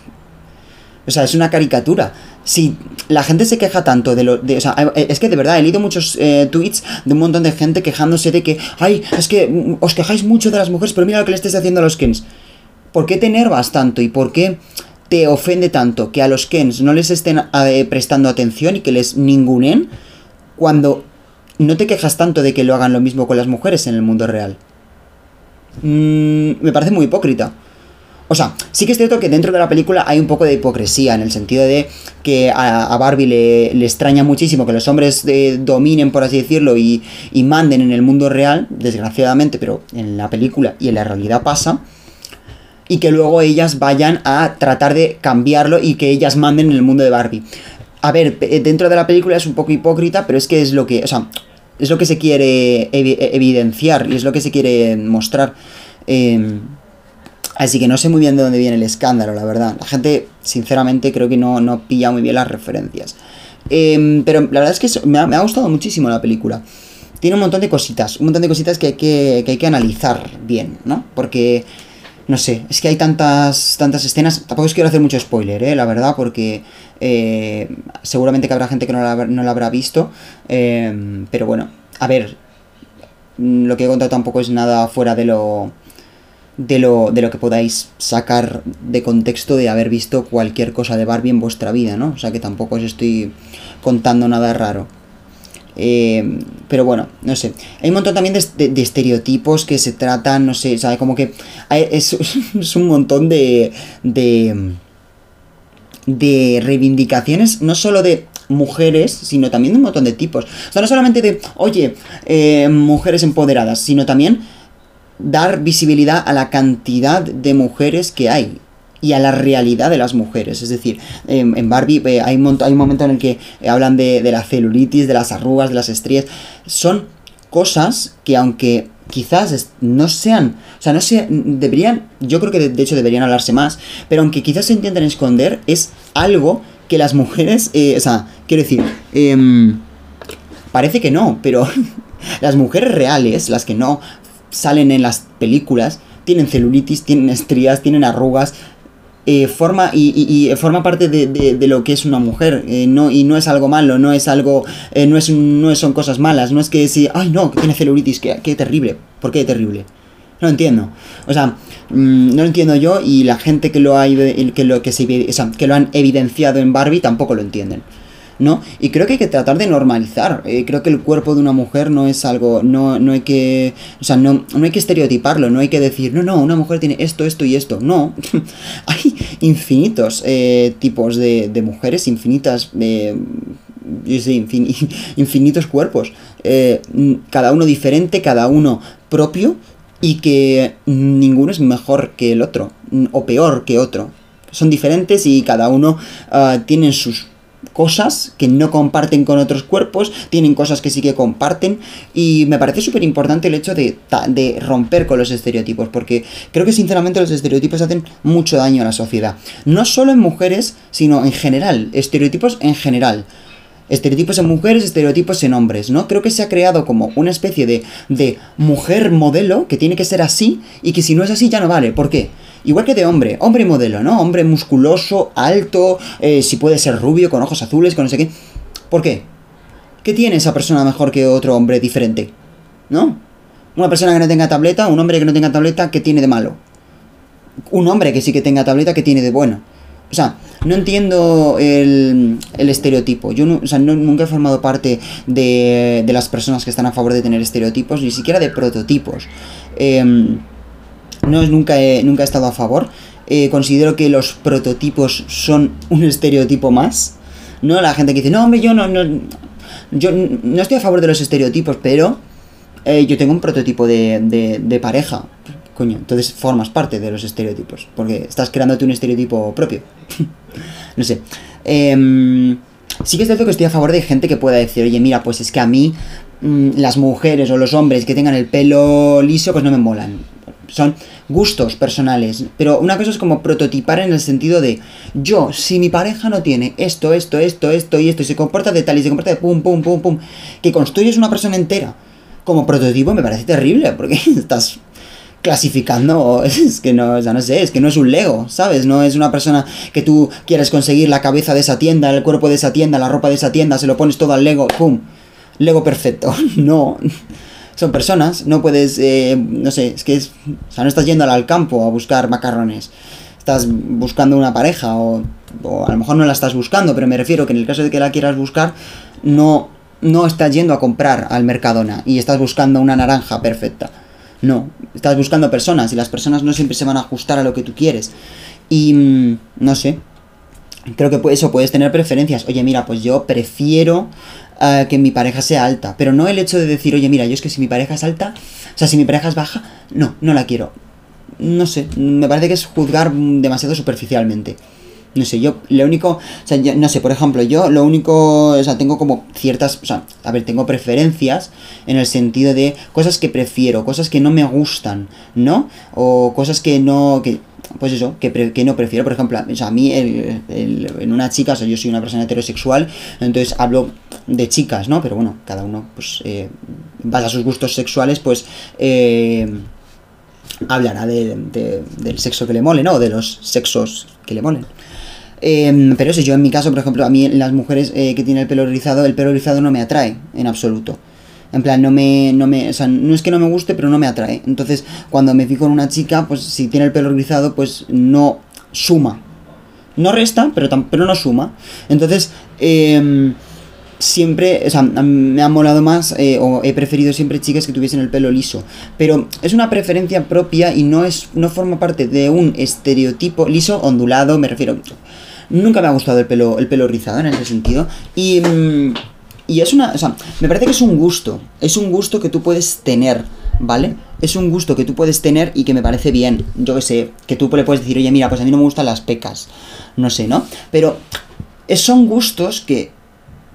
O sea, es una caricatura. Si la gente se queja tanto de lo. De, o sea, eh, es que de verdad he leído muchos eh, tweets de un montón de gente quejándose de que. Ay, es que mm, os quejáis mucho de las mujeres, pero mira lo que le estáis haciendo a los Kens. ¿Por qué te enervas tanto y por qué te ofende tanto que a los Kens no les estén eh, prestando atención y que les ningunen cuando no te quejas tanto de que lo hagan lo mismo con las mujeres en el mundo real? Mm, me parece muy hipócrita. O sea, sí que es cierto que dentro de la película hay un poco de hipocresía, en el sentido de que a, Barbie le, extraña muchísimo que los hombres eh, dominen, por así decirlo, y, manden en el mundo real, desgraciadamente, pero en la película y en la realidad pasa, y que luego ellas vayan a tratar de cambiarlo y que ellas manden en el mundo de Barbie. A ver, dentro de la película es un poco hipócrita, pero es que es lo que, o sea, es lo que se quiere ev evidenciar y es lo que se quiere mostrar. Eh, Así que no sé muy bien de dónde viene el escándalo, la verdad. La gente, sinceramente, creo que no, no pilla muy bien las referencias. Eh, pero la verdad es que me ha, gustado muchísimo la película. Tiene un montón de cositas, un montón de cositas que hay que, que, hay que analizar bien, ¿no? Porque, no sé, es que hay tantas, tantas escenas. Tampoco os quiero hacer mucho spoiler, ¿eh? La verdad, porque eh, seguramente que habrá gente que no la, no la habrá visto. Eh, pero bueno, a ver, lo que he contado tampoco es nada fuera de lo de lo, de lo que podáis sacar de contexto de haber visto cualquier cosa de Barbie en vuestra vida, ¿no? O sea que tampoco os estoy contando nada raro. Eh, pero bueno, no sé. Hay un montón también de, de, estereotipos que se tratan, no sé, o sea, como que hay, es, es, un montón de, de. de reivindicaciones, no solo de mujeres, sino también de un montón de tipos. O sea, no solamente de, oye, eh, mujeres empoderadas, sino también dar visibilidad a la cantidad de mujeres que hay y a la realidad de las mujeres. Es decir, en, Barbie eh, hay, un hay, momento en el que hablan de, de, la celulitis, de las arrugas, de las estrías. Son cosas que aunque quizás no sean, o sea, no sean, deberían, yo creo que de, hecho deberían hablarse más, pero aunque quizás se intenten esconder, es algo que las mujeres, eh, o sea, quiero decir, eh, parece que no, pero las mujeres reales, las que no salen en las películas tienen celulitis, tienen estrías, tienen arrugas, eh, forma y, y, forma parte de, de, lo que es una mujer eh, no, y no es algo malo, no es algo, eh, no, es, no son cosas malas, no es que si, ay no, que tiene celulitis, que, que terrible, ¿por qué terrible? No entiendo. O sea, mm, no lo entiendo yo y la gente que lo, ha, que lo, que se, que lo han evidenciado en Barbie tampoco lo entienden. ¿No? Y creo que hay que tratar de normalizar. Eh, creo que el cuerpo de una mujer no es algo, no, no hay que, o sea, no, no hay que estereotiparlo, no hay que decir, no, no, una mujer tiene esto, esto y esto. No, hay infinitos eh, tipos de, de, mujeres, infinitas, eh, yo sé, infinitos cuerpos, cada uno diferente, cada uno propio y que ninguno es mejor que el otro o peor que otro. Son diferentes y cada uno uh, tiene sus cosas que no comparten con otros cuerpos, tienen cosas que sí que comparten y me parece súper importante el hecho de, de, romper con los estereotipos porque creo que sinceramente los estereotipos hacen mucho daño a la sociedad. No solo en mujeres, sino en general, estereotipos en general. Estereotipos en mujeres, estereotipos en hombres, ¿no? Creo que se ha creado como una especie de, de mujer modelo que tiene que ser así y que si no es así ya no vale. ¿Por qué? Igual que de hombre, hombre modelo, ¿no? Hombre musculoso, alto, eh, si puede ser rubio, con ojos azules, con no sé qué. ¿Por qué? ¿Qué tiene esa persona mejor que otro hombre diferente? ¿No? Una persona que no tenga tableta, un hombre que no tenga tableta, ¿qué tiene de malo? Un hombre que sí que tenga tableta, ¿qué tiene de bueno? O sea, no entiendo el, el estereotipo. Yo o sea, nunca he formado parte de, de, las personas que están a favor de tener estereotipos, ni siquiera de prototipos. Eh, no, nunca he, nunca he estado a favor. Eh, considero que los prototipos son un estereotipo más. ¿No? La gente que dice, no, hombre, yo no, no, yo no estoy a favor de los estereotipos, pero eh, yo tengo un prototipo de, pareja. Coño, entonces formas parte de los estereotipos, porque estás creándote un estereotipo propio. no sé. Eh, sí que es cierto que estoy a favor de gente que pueda decir, oye, mira, pues es que a mí mmm, las mujeres o los hombres que tengan el pelo liso, pues no me molan son gustos personales. Pero una cosa es como prototipar en el sentido de yo, si mi pareja no tiene esto, esto, esto, esto y esto, y se comporta de tal y se comporta de pum, pum, pum, pum, que construyes una persona entera como prototipo me parece terrible, porque estás clasificando, es que no, ya no sé, es que no es un Lego, ¿sabes? No es una persona que tú quieres conseguir la cabeza de esa tienda, el cuerpo de esa tienda, la ropa de esa tienda, se lo pones todo al Lego, ¡pum! Lego perfecto. No son personas, no puedes, eh, no sé, es que es, o sea, no estás yendo al campo a buscar macarrones, estás buscando una pareja o, o, a lo mejor no la estás buscando, pero me refiero que en el caso de que la quieras buscar, no, no estás yendo a comprar al Mercadona y estás buscando una naranja perfecta. No, estás buscando personas y las personas no siempre se van a ajustar a lo que tú quieres. Y mm, no sé, creo que eso puedes tener preferencias. Oye, mira, pues yo prefiero que mi pareja sea alta. Pero no el hecho de decir, oye, mira, yo es que si mi pareja es alta, o sea, si mi pareja es baja, no, no la quiero. No sé, me parece que es juzgar demasiado superficialmente. No sé, yo lo único, o sea, yo, no sé, por ejemplo, yo lo único, o sea, tengo como ciertas, o sea, a ver, tengo preferencias en el sentido de cosas que prefiero, cosas que no me gustan, ¿no? O cosas que no, que, pues eso, que, que, no prefiero. Por ejemplo, a mí el, en una chica, yo soy una persona heterosexual, entonces hablo de chicas, ¿no? Pero bueno, cada uno, pues, eh, basa sus gustos sexuales, pues, eh, hablará de, de, del sexo que le mole, ¿no? O de los sexos que le molen. Eh, pero eso, yo en mi caso, por ejemplo, a mí las mujeres eh, que tienen el pelo rizado, el pelo rizado no me atrae en absoluto. En plan, no me, no me, o sea, no es que no me guste, pero no me atrae. Entonces, cuando me fijo en una chica, pues si tiene el pelo rizado, pues no suma. No resta, pero, pero no suma. Entonces, eh, siempre, o sea, me ha molado más eh, o he preferido siempre chicas que tuviesen el pelo liso. Pero es una preferencia propia y no es no forma parte de un estereotipo liso, ondulado, me refiero. Nunca me ha gustado el pelo el pelo rizado en ese sentido y mmm, y es una, o sea, me parece que es un gusto, es un gusto que tú puedes tener, ¿vale? Es un gusto que tú puedes tener y que me parece bien, yo que sé, que tú le puedes decir, oye, mira, pues a mí no me gustan las pecas, no sé, ¿no? Pero son gustos que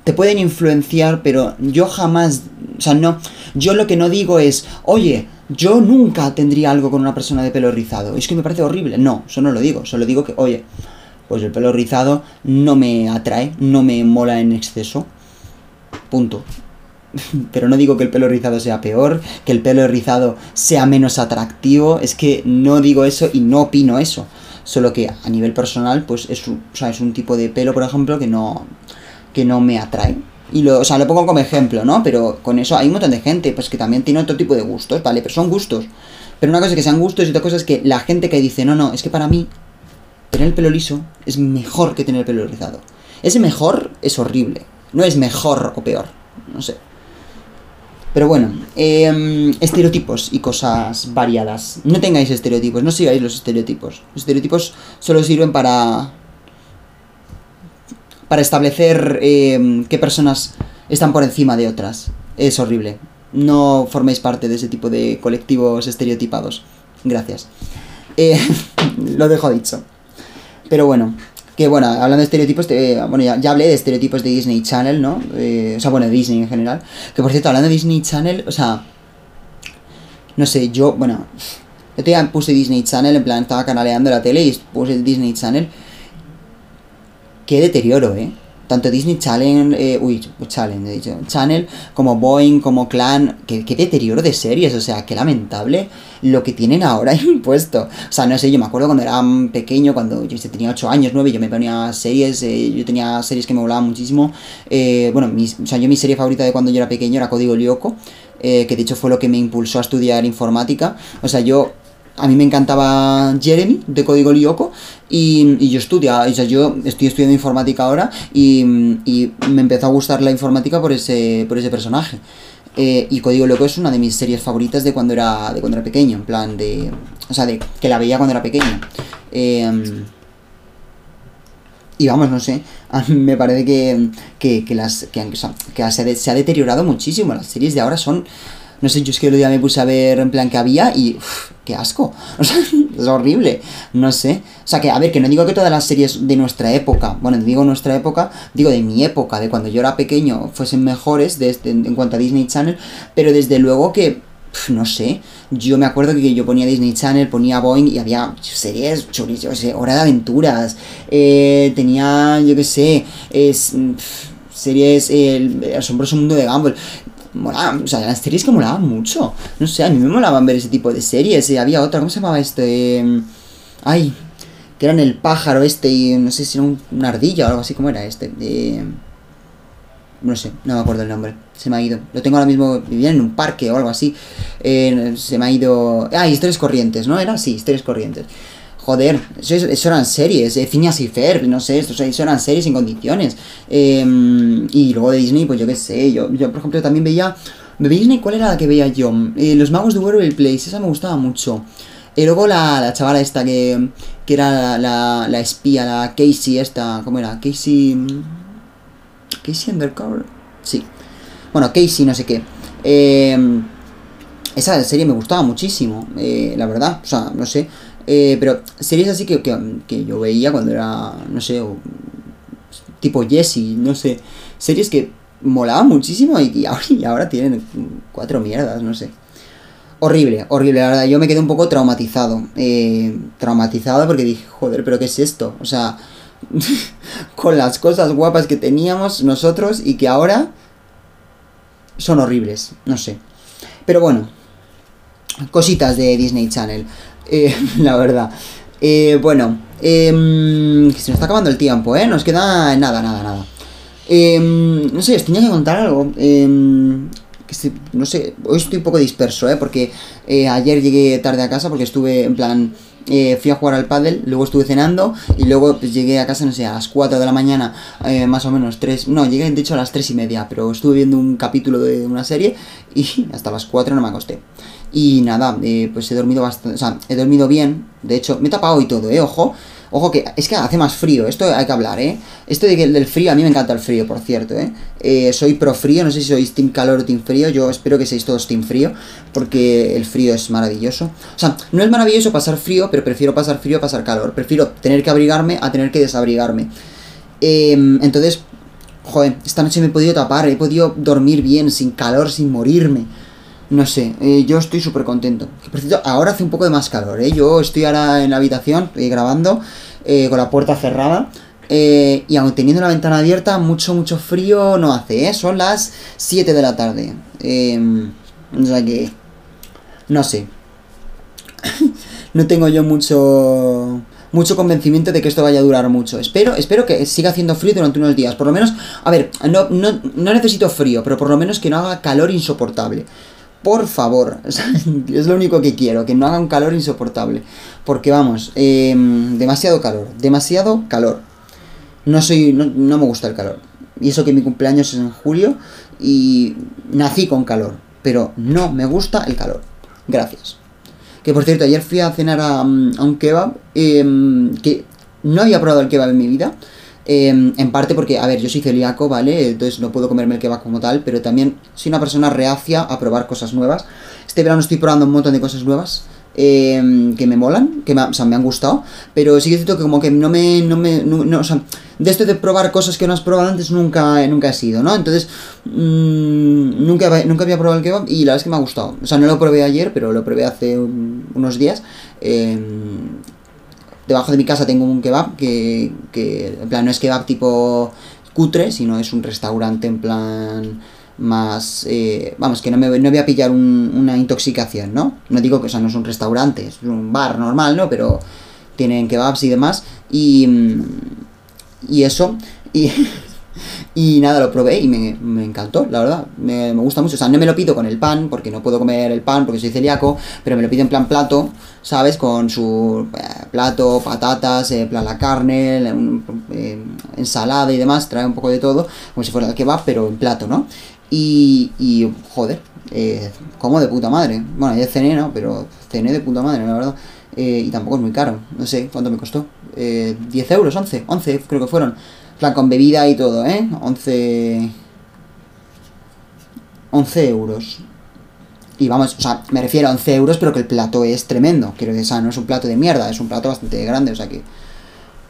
te pueden influenciar, pero yo jamás, o sea, no, yo lo que no digo es, oye, yo nunca tendría algo con una persona de pelo rizado, es que me parece horrible, no, eso no lo digo, solo digo que, oye, pues el pelo rizado no me atrae, no me mola en exceso, Punto. pero no digo que el pelo rizado sea peor, que el pelo rizado sea menos atractivo, es que no digo eso y no opino eso. Solo que a nivel personal, pues es un, o sea, es un tipo de pelo, por ejemplo, que no, que no me atrae. Y lo, o sea, lo pongo como ejemplo, ¿no? Pero con eso hay un montón de gente, pues que también tiene otro tipo de gustos, ¿vale? Pero son gustos. Pero una cosa es que sean gustos y otra cosa es que la gente que dice, no, no, es que para mí tener el pelo liso es mejor que tener el pelo rizado. Ese mejor es horrible. No es mejor o peor. No sé. Pero bueno, em, estereotipos y cosas variadas. No tengáis estereotipos, no sigáis los estereotipos. Los estereotipos solo sirven para. para establecer em, qué personas están por encima de otras. Es horrible. No forméis parte de ese tipo de colectivos estereotipados. Gracias. Eh, lo dejo dicho. Pero bueno, que bueno, hablando de estereotipos, bueno, ya, hablé de estereotipos de Disney Channel, ¿no? Eh, o sea, bueno, de Disney en general. Que por cierto, hablando de Disney Channel, o sea, no sé, yo, bueno, yo te puse Disney Channel, en plan, estaba canaleando la tele y puse Disney Channel. Qué deterioro, ¿eh? Tanto Disney Channel, eh, uy, Challenge, he dicho, Channel, como Boeing, como Clan, qué, deterioro de series, o sea, qué lamentable lo que tienen ahora impuesto. O sea, no sé, yo me acuerdo cuando era pequeño, cuando yo tenía 8 años, 9, yo me ponía series, eh, yo tenía series que me volaban muchísimo. Eh, bueno, o sea, yo mi serie favorita de cuando yo era pequeño era Código Lyoko, que de hecho fue lo que me impulsó a estudiar informática. O sea, yo a mí me encantaba Jeremy de Código Lyoko y, yo estudia, o sea, yo estoy estudiando informática ahora y, me empezó a gustar la informática por ese, por ese personaje. Eh, y Código Lyoko es una de mis series favoritas de cuando era de cuando era pequeño, en plan de, o sea, de que la veía cuando era pequeño. Em, y vamos, no sé, me parece que, que, las, que, se, se ha deteriorado muchísimo. Las series de ahora son no sé, yo es que el día me puse a ver en plan que había y. ¡Qué asco! Es horrible. No sé. O sea, que a ver, que no digo que todas las series de nuestra época, bueno, digo nuestra época, digo de mi época, de cuando yo era pequeño, fuesen mejores de este, en cuanto a Disney Channel, pero desde luego que. no sé, yo me acuerdo que yo ponía Disney Channel, ponía Boeing y había series, yo qué sé, Hora de Aventuras, eh, tenía, yo qué sé, es, series, el asombroso mundo de Gumball, o sea, las series que molaban mucho. No sé, a mí me molaban ver ese tipo de series. Y había otra, ¿cómo se llamaba este? Ay, que eran el pájaro este y no sé si era una ardilla o algo así, ¿cómo era este? no sé, no me acuerdo el nombre. Se me ha ido. Lo tengo ahora mismo, vivía en un parque o algo así. Eh, se me ha ido... Ah, historias corrientes, ¿no? Era así, historias corrientes joder, eso, eran series, eh, Phineas y Ferb, no sé, eso, eso eran series en condiciones. Em, y luego de Disney, pues yo qué sé, yo, yo por ejemplo también veía, de Disney, ¿cuál era la que veía yo? Eh, Los Magos de World Place, esa me gustaba mucho. Y luego la, la chavala esta que, que era la, la, espía, la Casey esta, ¿cómo era? Casey... Casey Undercover. Sí. Bueno, Casey no sé qué. Eh, esa serie me gustaba muchísimo, eh, la verdad. O sea, no sé. Eh, pero series así que, que, yo veía cuando era, no sé, tipo Jessie, no sé. Series que molaban muchísimo y, ahora, tienen cuatro mierdas, no sé. Horrible, horrible, la verdad. Yo me quedé un poco traumatizado. Eh, traumatizado porque dije, joder, pero ¿qué es esto? O sea, con las cosas guapas que teníamos nosotros y que ahora son horribles, no sé. Pero bueno, cositas de Disney Channel. Eh, la verdad. Eh, bueno, em, se nos está acabando el tiempo, ¿eh? Nos queda nada, nada, nada. Em, no sé, os tenía que contar algo. Em, que no sé, hoy estoy un poco disperso, ¿eh? Porque eh, ayer llegué tarde a casa porque estuve en plan... Eh, fui a jugar al pádel, luego estuve cenando y luego pues, llegué a casa, no sé, a las 4 de la mañana, eh, más o menos 3, no, llegué de hecho a las 3 y media, pero estuve viendo un capítulo de una serie y hasta las 4 no me acosté. Y nada, eh, pues he dormido bastante, o sea, he dormido bien. De hecho, me he tapado y todo, ¿eh? Ojo. Ojo que es que hace más frío, esto hay que hablar, ¿eh? Esto de que del frío, a mí me encanta el frío, por cierto, ¿eh? ¿eh? Soy pro frío, no sé si sois team calor o team frío, yo espero que seáis todos team frío, porque el frío es maravilloso. O sea, no es maravilloso pasar frío, pero prefiero pasar frío a pasar calor. Prefiero tener que abrigarme a tener que desabrigarme. Em, entonces, joder, esta noche me he podido tapar, he podido dormir bien, sin calor, sin morirme. No sé, eh, yo estoy súper contento. Por cierto, ahora hace un poco de más calor, ¿eh? Yo estoy ahora en la habitación eh, grabando con la puerta cerrada. Eh, y aun teniendo la ventana abierta, mucho, mucho frío no hace, ¿eh? Son las 7 de la tarde. Eh, o sea que... No sé. no tengo yo mucho mucho convencimiento de que esto vaya a durar mucho. Espero, espero que siga haciendo frío durante unos días. Por lo menos, a ver, no, no, no necesito frío, pero por lo menos que no haga calor insoportable. Por favor, es lo único que quiero, que no haga un calor insoportable. Porque vamos, em, demasiado calor, demasiado calor. No soy, no, me gusta el calor. Y eso que mi cumpleaños es en julio y nací con calor. Pero no me gusta el calor. Gracias. Que por cierto, ayer fui a cenar a, mm, un kebab em, que no había probado el kebab en mi vida. Em, en parte porque, a ver, yo soy celíaco, ¿vale? Entonces no puedo comerme el kebab como tal, pero también soy una persona reacia a probar cosas nuevas. Este verano estoy probando un montón de cosas nuevas. em, que me molan, que me, han gustado, pero sí que es cierto que como que no me, no me, no, o sea, de esto de probar cosas que no has probado antes nunca, nunca he sido, ¿no? Entonces, mm, nunca, nunca había probado el kebab y la verdad es que me ha gustado. O sea, no lo probé ayer, pero lo probé hace un- unos días. em, debajo de mi casa tengo un kebab que, que, en plan, no es kebab tipo cutre, sino es un restaurante en plan más, eh, vamos, que no me no voy a pillar un- una intoxicación, ¿no? No digo que, o sea, no es un restaurante, es un bar normal, ¿no? Pero tienen kebabs y demás, y, mm, y eso, y, y nada, lo probé y me, me encantó, la verdad, me, me gusta mucho, o sea, no me lo pido con el pan, porque no puedo comer el pan porque soy celíaco, pero me lo pido en plan plato, ¿sabes? Con su plato, patatas, eh, plan la carne, eh, ensalada y demás, trae un poco de todo, como si fuera el kebab, pero en plato, ¿no? Y, y joder, eh, como de puta madre. Bueno, ya cené, ¿no? Pero cené de puta madre, la verdad. Eh, y tampoco es muy caro, no sé cuánto me costó. Eh, 10 euros, 11, 11 creo que fueron. Plan, con bebida y todo, ¿eh? 11... 11 euros. Y vamos, o sea, me refiero a 11 euros, pero que el plato es tremendo. Quiero decir, o sea, no es un plato de mierda, es un plato bastante grande, o sea que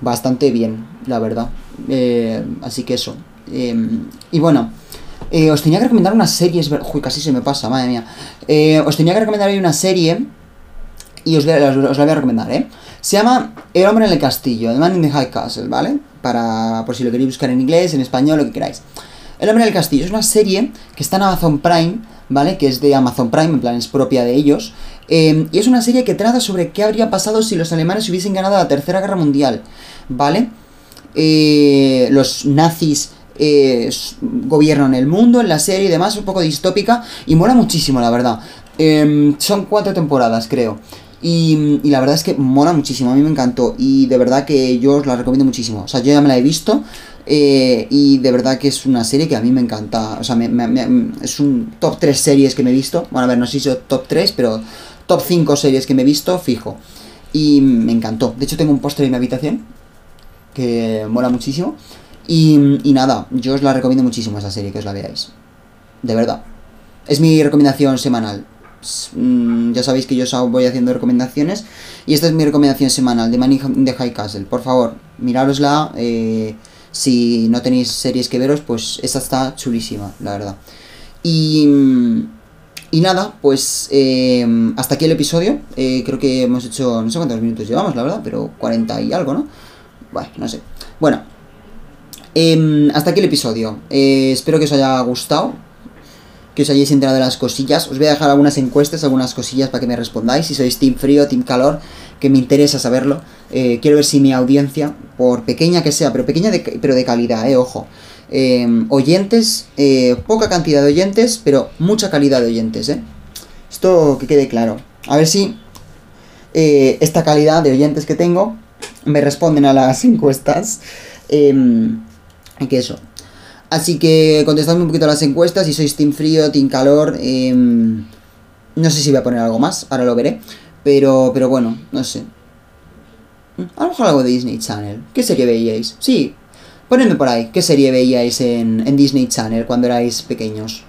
bastante bien, la verdad. Eh, así que eso. Eh, y bueno, eh, os tenía que recomendar una serie, es ver- Uy, casi se me pasa, madre mía. Os tenía que recomendar hoy una serie y os, os la voy a recomendar, ¿eh? Se llama El hombre en el castillo, The Man in the High Castle, ¿vale? Para, por si lo queréis buscar en inglés, en español, lo que queráis. El hombre en el castillo es una serie que está en Amazon Prime, ¿vale? Que es de Amazon Prime, en plan es propia de ellos. Eh, y es una serie que trata sobre qué habría pasado si los alemanes hubiesen ganado la Tercera Guerra Mundial, ¿vale? Eh, los nazis eh, gobiernan el mundo en la serie y demás, un poco distópica y mola muchísimo, la verdad. Em, son cuatro temporadas, creo. Y, y la verdad es que mola muchísimo, a mí me encantó y de verdad que yo os la recomiendo muchísimo. O sea, yo ya me la he visto eh, y de verdad que es una serie que a mí me encanta. O sea, me- me- es un top 3 series que me he visto. Bueno, a ver, no sé si es top 3, pero top 5 series que me he visto, fijo. Y me encantó. De hecho, tengo un póster en mi habitación que mola muchísimo. Y, nada, yo os la recomiendo muchísimo esa serie, que os la veáis. De verdad. Es mi recomendación semanal. Mm, ya sabéis que yo os voy haciendo recomendaciones. Y esta es mi recomendación semanal de Money in the High Castle. Por favor, mirárosla. eh, si no tenéis series que veros, pues esta está chulísima, la verdad. Y, mm, y nada, pues eh, hasta aquí el episodio. Eh, creo que hemos hecho, no sé cuántos minutos llevamos, la verdad, pero 40 y algo, ¿no? Bueno, no sé. Bueno, em, hasta aquí el episodio. Eh, espero que os haya gustado. Que os hayáis enterado de las cosillas. Os voy a dejar algunas encuestas, algunas cosillas para que me respondáis. Si sois Team Frío, Team Calor, que me interesa saberlo. Eh, quiero ver si mi audiencia, por pequeña que sea, pero pequeña de, pero de calidad, eh, ojo. Em, oyentes, eh, poca cantidad de oyentes, pero mucha calidad de oyentes, eh. Esto que quede claro. A ver si esta calidad de oyentes que tengo me responden a las encuestas. em, que eso. Así que contestadme un poquito a las encuestas. Si sois Team Frío, Team Calor. em, no sé si voy a poner algo más, ahora lo veré. Pero, pero bueno, no sé. A lo mejor algo de Disney Channel. ¿Qué serie veíais? Sí, ponedme por ahí. ¿Qué serie veíais en, en Disney Channel cuando erais pequeños?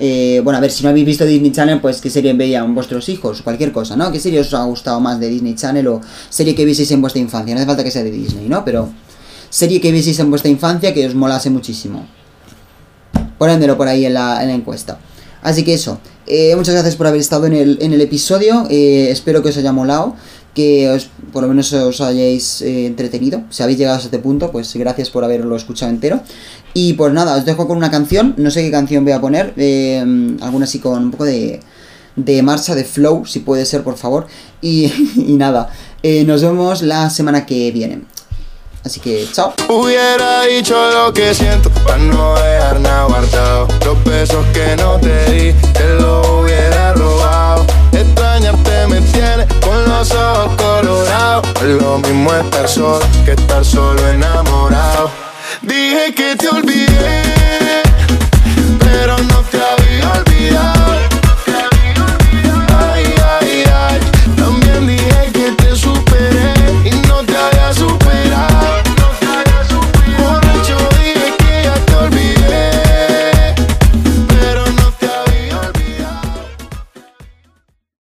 Eh, bueno, a ver, si no habéis visto Disney Channel, pues qué serie veían vuestros hijos, cualquier cosa, ¿no? ¿Qué serie os ha gustado más de Disney Channel o serie que vieseis en vuestra infancia? No hace falta que sea de Disney, ¿no? Pero serie que vieseis en vuestra infancia que os molase muchísimo. Ponedmelo por ahí en la, en la encuesta. Así que eso, eh, muchas gracias por haber estado en el, en el episodio, eh, espero que os haya molado, que os, por lo menos os hayáis eh, entretenido. Si habéis llegado a este punto, pues gracias por haberlo escuchado entero. Y pues nada, os dejo con una canción. No sé qué canción voy a poner. Alguna así con un poco de, de marcha, de flow, si puede ser, por favor. Y, y nada, nos vemos la semana que viene. Así que, chao. Hubiera dicho lo que siento para no dejar nada guardado. Los besos que no te di, te los hubiera robado. Extrañarte me tiene con los ojos colorados. Lo mismo estar solo que estar solo enamorado. Dije que te olvidé, pero no te había olvidado.